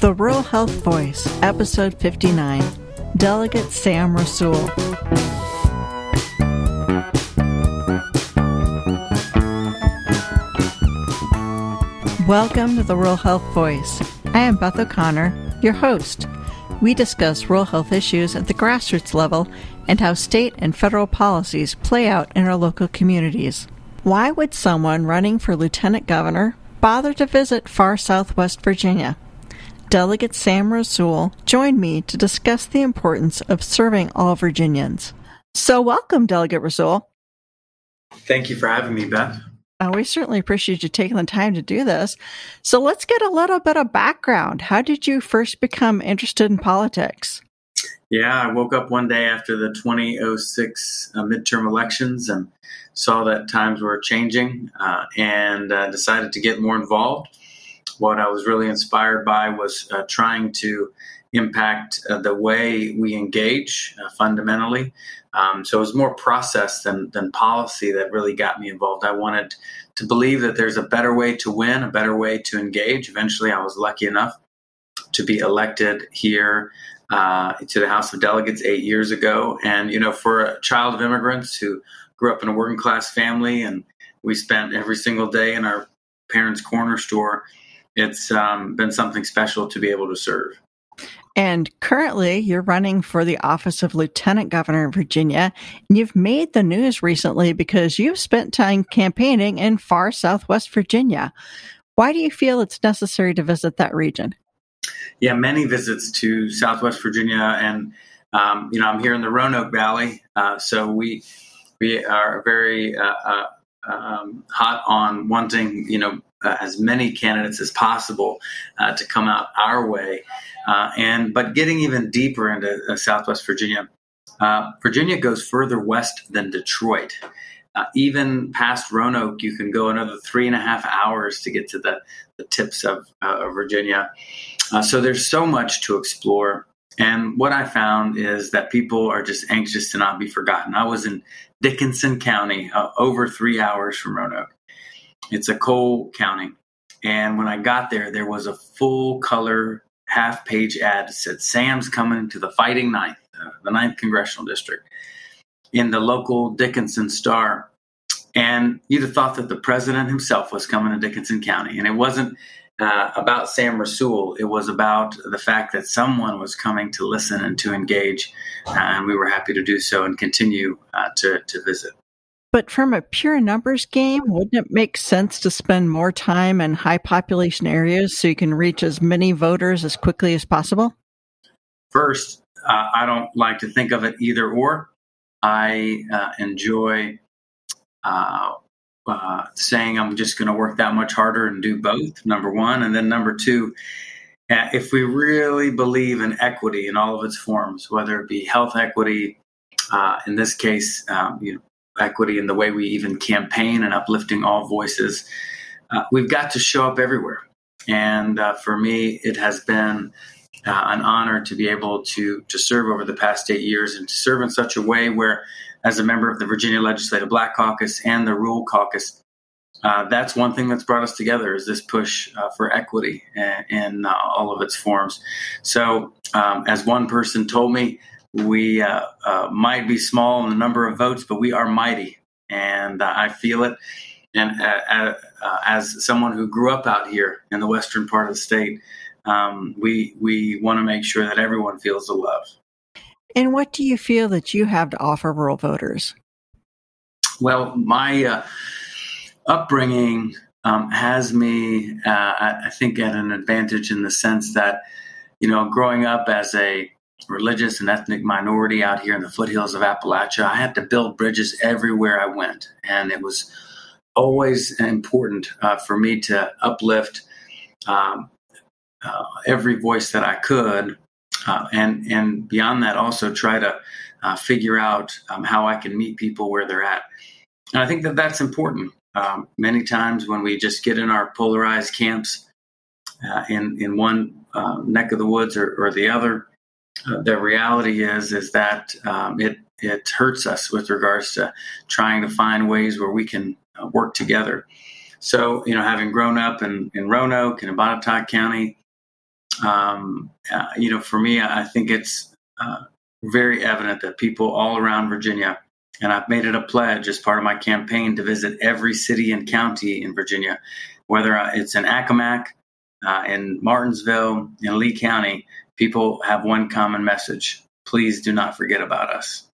The Rural Health Voice, Episode 59. Delegate Sam Rasoul. Welcome to the Rural Health Voice. I am Beth O'Connor, your host. We discuss rural health issues at the grassroots level and how state and federal policies play out in our local communities. Why would someone running for lieutenant governor bother to visit far southwest Virginia? Delegate Sam Rasoul joined me to discuss the importance of serving all Virginians. So, welcome, Delegate Rasoul. Thank you for having me, Beth. Uh, we certainly appreciate you taking the time to do this. So, let's get a little bit of background. How did you first become interested in politics? Yeah, I woke up one day after the 2006 uh, midterm elections and saw that times were changing uh, and uh, decided to get more involved what I was really inspired by was uh, trying to impact uh, the way we engage uh, fundamentally. Um, so it was more process than, than policy that really got me involved. I wanted to believe that there's a better way to win, a better way to engage. Eventually, I was lucky enough to be elected here uh, to the House of Delegates eight years ago. And, you know, for a child of immigrants who grew up in a working class family and we spent every single day in our parents' corner store, it's um, been something special to be able to serve. And currently, you're running for the office of Lieutenant Governor in Virginia. And you've made the news recently because you've spent time campaigning in far southwest Virginia. Why do you feel it's necessary to visit that region? Yeah, many visits to southwest Virginia, and um, you know, I'm here in the Roanoke Valley, uh, so we we are very uh, uh, um, hot on wanting you know uh, as many candidates as possible uh, to come out our way. Uh, and but getting even deeper into uh, Southwest Virginia, uh, Virginia goes further west than Detroit. Uh, even past Roanoke, you can go another three and a half hours to get to the, the tips of, of Virginia. so there's so much to explore. And what I found is that people are just anxious to not be forgotten. I was in Dickenson County, over three hours from Roanoke it's a coal county. And when I got there, there was a full color half page ad that said, Sam's coming to the Fighting Ninth, uh, the Ninth Congressional District, in the local Dickenson Star. And you'd have thought that the president himself was coming to Dickenson County. And it wasn't uh, about Sam Rasoul, it was about the fact that someone was coming to listen and to engage. Uh, and we were happy to do so and continue uh, to, to visit. But from a pure numbers game, wouldn't it make sense to spend more time in high population areas so you can reach as many voters as quickly as possible? First, uh, I don't like to think of it either or. I uh, enjoy uh, uh saying I'm just going to work that much harder and do both, number one. And then number two, uh, if we really believe in equity in all of its forms, whether it be health equity, uh, in this case, um, you know, equity and the way we even campaign and uplifting all voices. Uh, we've got to show up everywhere. And uh, for me, it has been uh, an honor to be able to to serve over the past eight years and to serve in such a way where, as a member of the Virginia Legislative Black Caucus and the Rural Caucus, uh, that's one thing that's brought us together is this push uh, for equity in, in uh, all of its forms. So, um, as one person told me, we uh, uh, might be small in the number of votes, but we are mighty, and uh, I feel it. And uh, uh, uh, as someone who grew up out here in the western part of the state, um, we we want to make sure that everyone feels the love. And what do you feel that you have to offer rural voters? Well, my upbringing um, has me, I think, at an advantage in the sense that, you know, growing up as a religious and ethnic minority out here in the foothills of Appalachia. I had to build bridges everywhere I went, and it was always important uh, for me to uplift um, uh, every voice that I could, uh, and and beyond that, also try to uh, figure out um, how I can meet people where they're at. And I think that that's important. Um, many times when we just get in our polarized camps uh, in in one uh, neck of the woods or, or the other, uh, the reality is is that um, it it hurts us with regards to trying to find ways where we can uh, work together. So, you know, having grown up in, in Roanoke and in Botetourt County, um, uh, you know, for me, I think it's uh, very evident that people all around Virginia, and I've made it a pledge as part of my campaign to visit every city and county in Virginia, whether it's in Accomack, uh, in Martinsville, in Lee County, people have one common message please do not forget about us.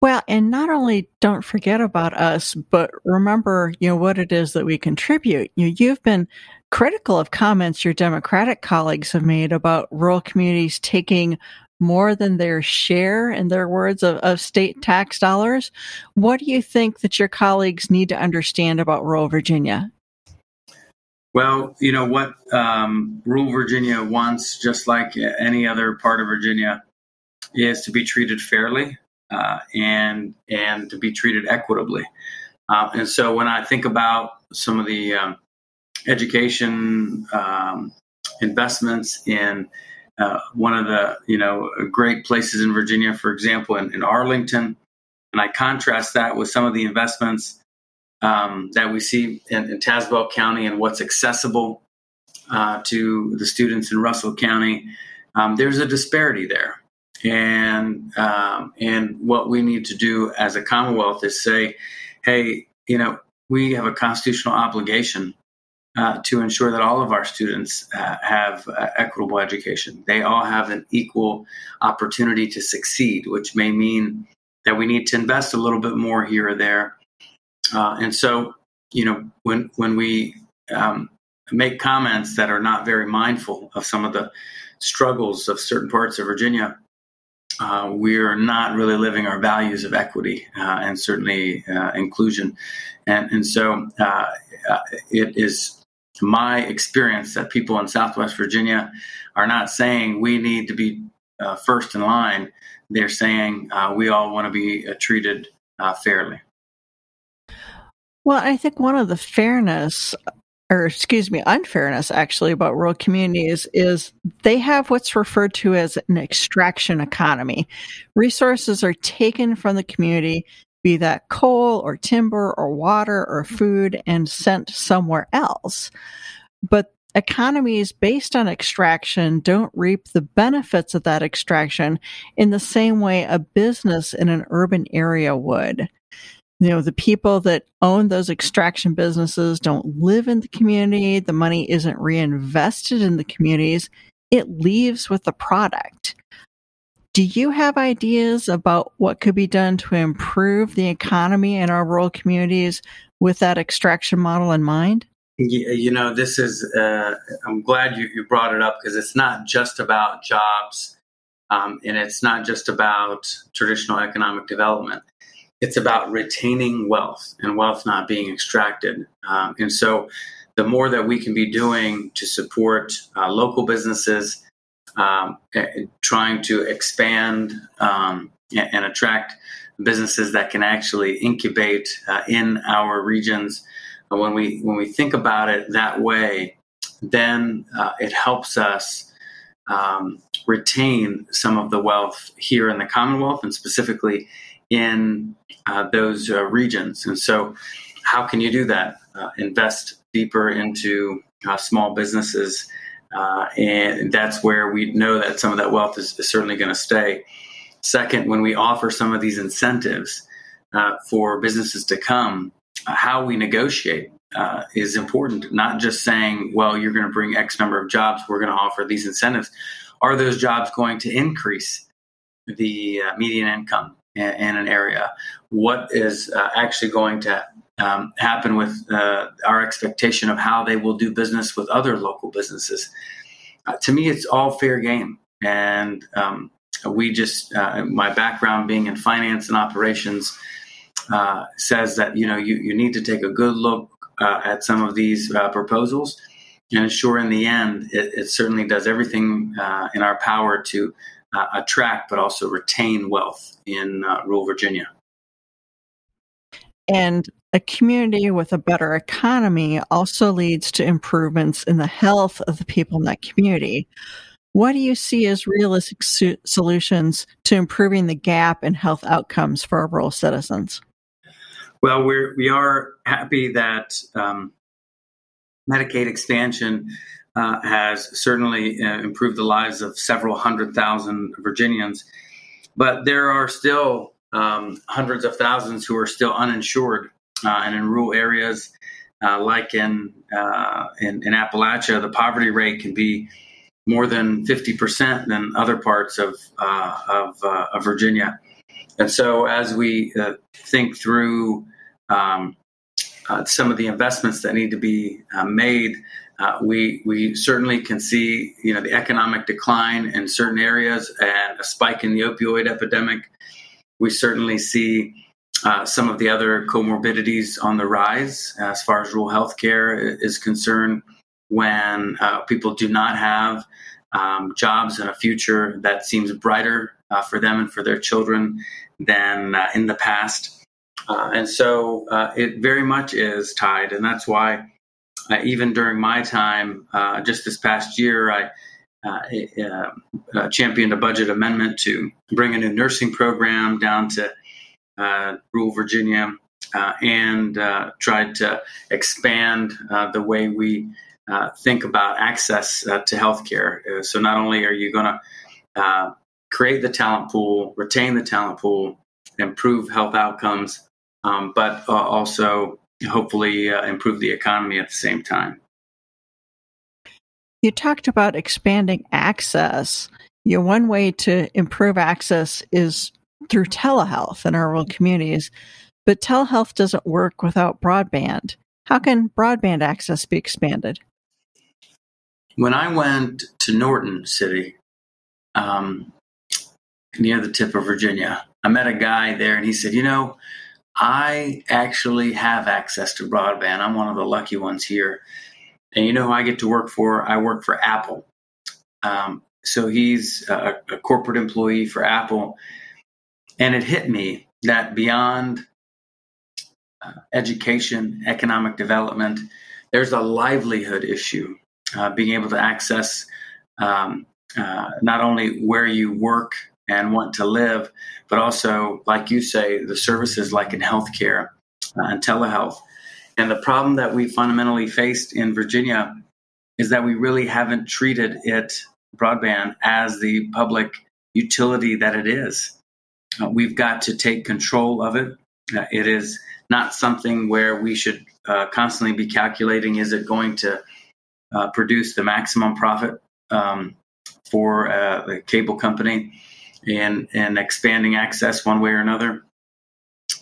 Well, and not only don't forget about us, but remember, you know, what it is that we contribute. You, you've been critical of comments your Democratic colleagues have made about rural communities taking more than their share, in their words, of, of state tax dollars. What do you think that your colleagues need to understand about rural Virginia? Well, you know what um, rural Virginia wants, just like any other part of Virginia, is to be treated fairly uh, and and to be treated equitably. Uh, and so when I think about some of the um, education um, investments in uh, one of the you know great places in Virginia, for example, in, in Arlington, and I contrast that with some of the investments um, that we see in, in, Tazewell County and what's accessible uh, to the students in Russell County. Um, there's a disparity there and um, and what we need to do as a Commonwealth is say, hey, you know, we have a constitutional obligation uh, to ensure that all of our students uh, have uh, equitable education. They all have an equal opportunity to succeed, which may mean that we need to invest a little bit more here or there. Uh, and so, you know, when when we um, make comments that are not very mindful of some of the struggles of certain parts of Virginia, uh, we're not really living our values of equity uh, and certainly uh, inclusion. And, and so uh, uh, it is my experience that people in Southwest Virginia are not saying we need to be first in line. They're saying we all want to be treated fairly. Well, I think one of the fairness or excuse me, unfairness actually about rural communities is they have what's referred to as an extraction economy. Resources are taken from the community, be that coal or timber or water or food, and sent somewhere else. But economies based on extraction don't reap the benefits of that extraction in the same way a business in an urban area would you know the people that own those extraction businesses don't live in the community the money isn't reinvested in the communities it leaves with the product. Do you have ideas about what could be done to improve the economy in our rural communities with that extraction model in mind? You know this is uh, i'm glad you, you brought it up because it's not just about jobs um, and it's not just about traditional economic development it's about retaining wealth and wealth not being extracted. Um, and so, the more that we can be doing to support uh, local businesses, um, trying to expand um, and, attract businesses that can actually incubate uh, in our regions, uh, when we when we think about it that way, then uh, it helps us um, retain some of the wealth here in the Commonwealth and specifically in uh, those uh, regions. And so, how can you do that? Uh, invest deeper into uh, small businesses. Uh, and that's where we know that some of that wealth is, is certainly going to stay. Second, when we offer some of these incentives uh, for businesses to come, how we negotiate uh, is important. Not just saying, well, you're going to bring X number of jobs, we're going to offer these incentives. Are those jobs going to increase the uh, median income in, in an area, what is uh, actually going to um, happen with uh, our expectation of how they will do business with other local businesses. Uh, to me, it's all fair game. And um, we just, uh, my background being in finance and operations uh, says that, you know, you, you need to take a good look uh, at some of these proposals and ensure in the end it, it certainly does everything in our power to uh, attract but also retain wealth in uh, rural Virginia. And a community with a better economy also leads to improvements in the health of the people in that community. What do you see as realistic su- solutions to improving the gap in health outcomes for our rural citizens? Well, we're we are happy that um, Medicaid expansion uh, has certainly uh, improved the lives of several hundred thousand Virginians, but there are still um, hundreds of thousands who are still uninsured uh, and in rural areas. Uh, like in, uh, in, in Appalachia, the poverty rate can be more than 50% than other parts of, uh, of, of, Virginia. And so, as we think through um, some of the investments that need to be made, uh, we we certainly can see you know the economic decline in certain areas and a spike in the opioid epidemic. We certainly see uh, some of the other comorbidities on the rise as far as rural health care is concerned. When uh, people do not have um, jobs and a future that seems brighter uh, for them and for their children than uh, in the past. and so it very much is tied, and that's why uh, even during my time, uh, just this past year, I uh, uh, championed a budget amendment to bring a new nursing program down to uh, rural Virginia and tried to expand the way we think about access to healthcare. so not only are you going to create the talent pool, retain the talent pool, improve health outcomes, um, but uh, also hopefully uh, improve the economy at the same time. You talked about expanding access. You know, one way to improve access is through telehealth in our rural communities, but telehealth doesn't work without broadband. How can broadband access be expanded? When I went to Norton City, um, near the tip of Virginia, I met a guy there and he said, You know, I actually have access to broadband. I'm one of the lucky ones here. And you know who I get to work for? I work for Apple. Um, so he's a, a, corporate employee for Apple. And it hit me that beyond uh, education, economic development, there's a livelihood issue. Uh, being able to access um, uh, not only where you work and want to live, but also, like you say, the services like in healthcare uh, and telehealth. And the problem that we fundamentally faced in Virginia is that we really haven't treated it, broadband, as the public utility that it is. Uh, we've got to take control of it. Uh, it is not something where we should uh, constantly be calculating is it going to uh, produce the maximum profit um, for uh, the cable company and, and expanding access one way or another.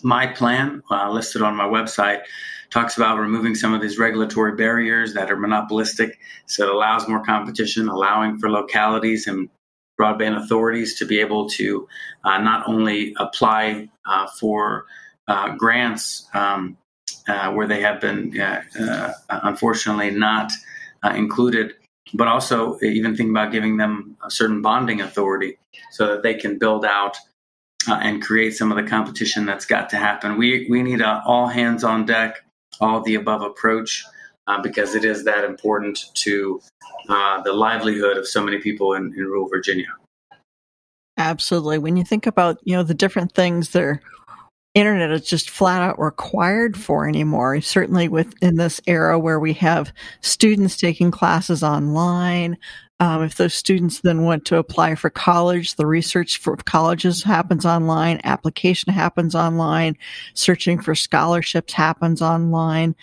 My plan, uh, listed on my website, talks about removing some of these regulatory barriers that are monopolistic. So it allows more competition, allowing for localities and broadband authorities to be able to uh, not only apply uh, for uh, grants um, uh, where they have been uh, unfortunately not included, but also even think about giving them a certain bonding authority so that they can build out uh, and create some of the competition that's got to happen. We we need a all hands on deck, all the above approach uh, because it is that important to uh, the livelihood of so many people in, in rural Virginia. Absolutely. When you think about you know the different things that are internet is just flat out required for anymore. Certainly within this era where we have students taking classes online. Um, if those students then want to apply for college, the research for colleges happens online, application happens online, searching for scholarships happens online.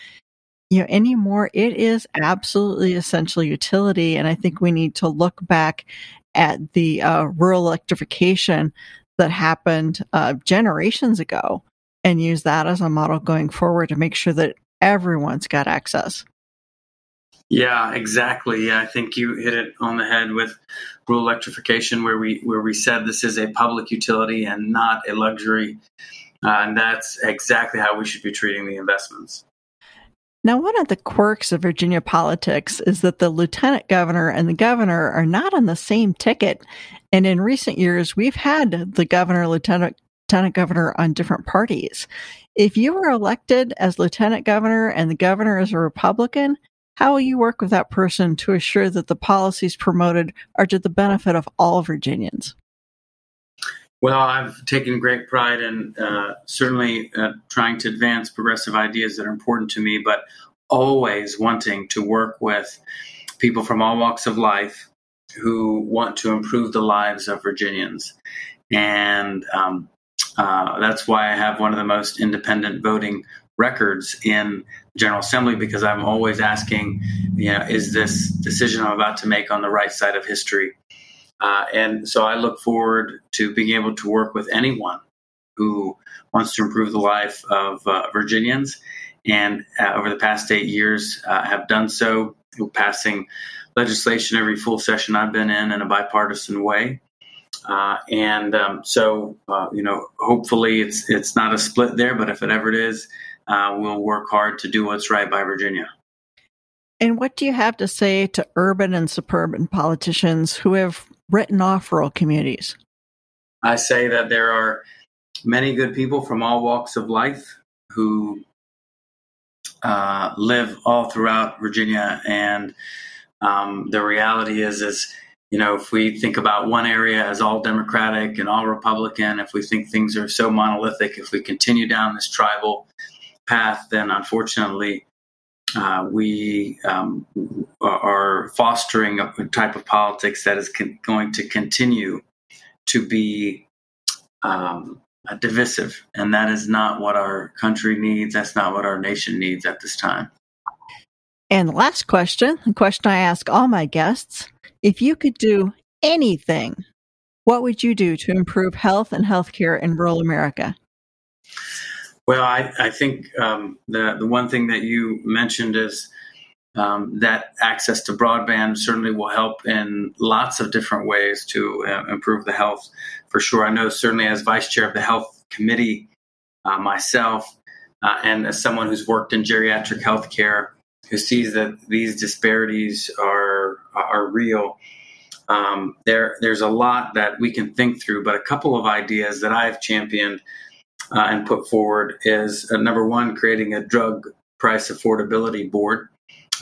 You know, anymore, it is absolutely essential utility. And I think we need to look back at the uh, rural electrification that happened uh, generations ago and use that as a model going forward to make sure that everyone's got access. Yeah, exactly. Yeah, I think you hit it on the head with rural electrification, where we where we said this is a public utility and not a luxury, uh, and that's exactly how we should be treating the investments. Now, one of the quirks of Virginia politics is that the lieutenant governor and the governor are not on the same ticket. And in recent years, we've had the governor, lieutenant, lieutenant governor on different parties. If you were elected as lieutenant governor and the governor is a Republican, how will you work with that person to assure that the policies promoted are to the benefit of all Virginians? Well, I've taken great pride in uh, certainly uh, trying to advance progressive ideas that are important to me, but always wanting to work with people from all walks of life who want to improve the lives of Virginians. And um, uh, that's why I have one of the most independent voting records in General Assembly because I'm always asking, you know, is this decision I'm about to make on the right side of history? Uh, and so I look forward to being able to work with anyone who wants to improve the life of uh, Virginians. And uh, over the past eight years, uh, have done so, passing legislation every full session I've been in in a bipartisan way. Uh, and um, so, uh, you know, hopefully it's it's not a split there, but if it ever is, we'll work hard to do what's right by Virginia. And what do you have to say to urban and suburban politicians who have rural communities? I say that there are many good people from all walks of life who uh, live all throughout Virginia, and um, the reality is, is you know, if we think about one area as all Democratic and all Republican, if we think things are so monolithic, if we continue down this tribal path, then unfortunately, uh, we um, are fostering a type of politics that is con- going to continue to be um, divisive, and that is not what our country needs. That's not what our nation needs at this time. And last question, the question I ask all my guests: If you could do anything, what would you do to improve health and healthcare in rural America? Well, I, I think um, the the one thing that you mentioned is um, that access to broadband certainly will help in lots of different ways to uh, improve the health for sure. I know certainly as vice chair of the health committee uh, myself, uh, and as someone who's worked in geriatric healthcare, who sees that these disparities are are real. Um, there, there's a lot that we can think through, but a couple of ideas that I've championed uh, and put forward is uh, number one, creating a drug price affordability board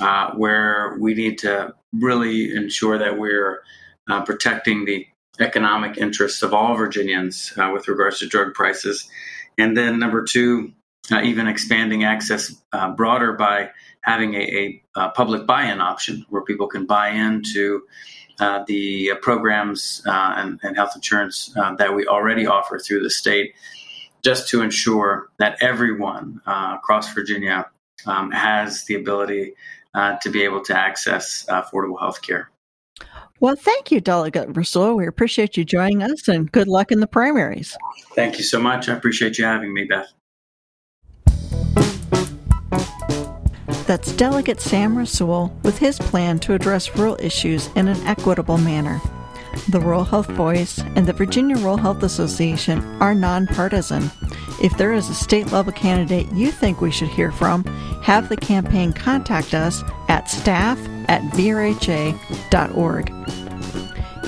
uh, where we need to really ensure that we're uh, protecting the economic interests of all Virginians uh, with regards to drug prices. And then number two, uh, even expanding access broader by having a, a public buy-in option where people can buy into uh, the programs uh, and, and, health insurance uh, that we already offer through the state just to ensure that everyone uh, across Virginia um, has the ability uh, to be able to access uh, affordable health care. Well, thank you, Delegate Russo. We appreciate you joining us and good luck in the primaries. Thank you so much. I appreciate you having me, Beth. That's Delegate Sam Rasoul with his plan to address rural issues in an equitable manner. The Rural Health Voice and the Virginia Rural Health Association are nonpartisan. If there is a state level candidate you think we should hear from, have the campaign contact us at staff at vrha.org.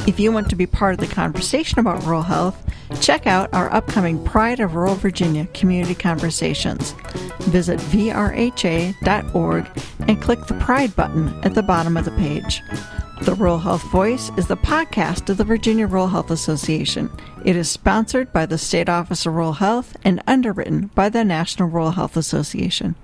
If you want to be part of the conversation about rural health, check out our upcoming Pride of Rural Virginia community conversations. Visit vrha.org and click the Pride button at the bottom of the page. The Rural Health Voice is the podcast of the Virginia Rural Health Association. It is sponsored by the State Office of Rural Health and underwritten by the National Rural Health Association.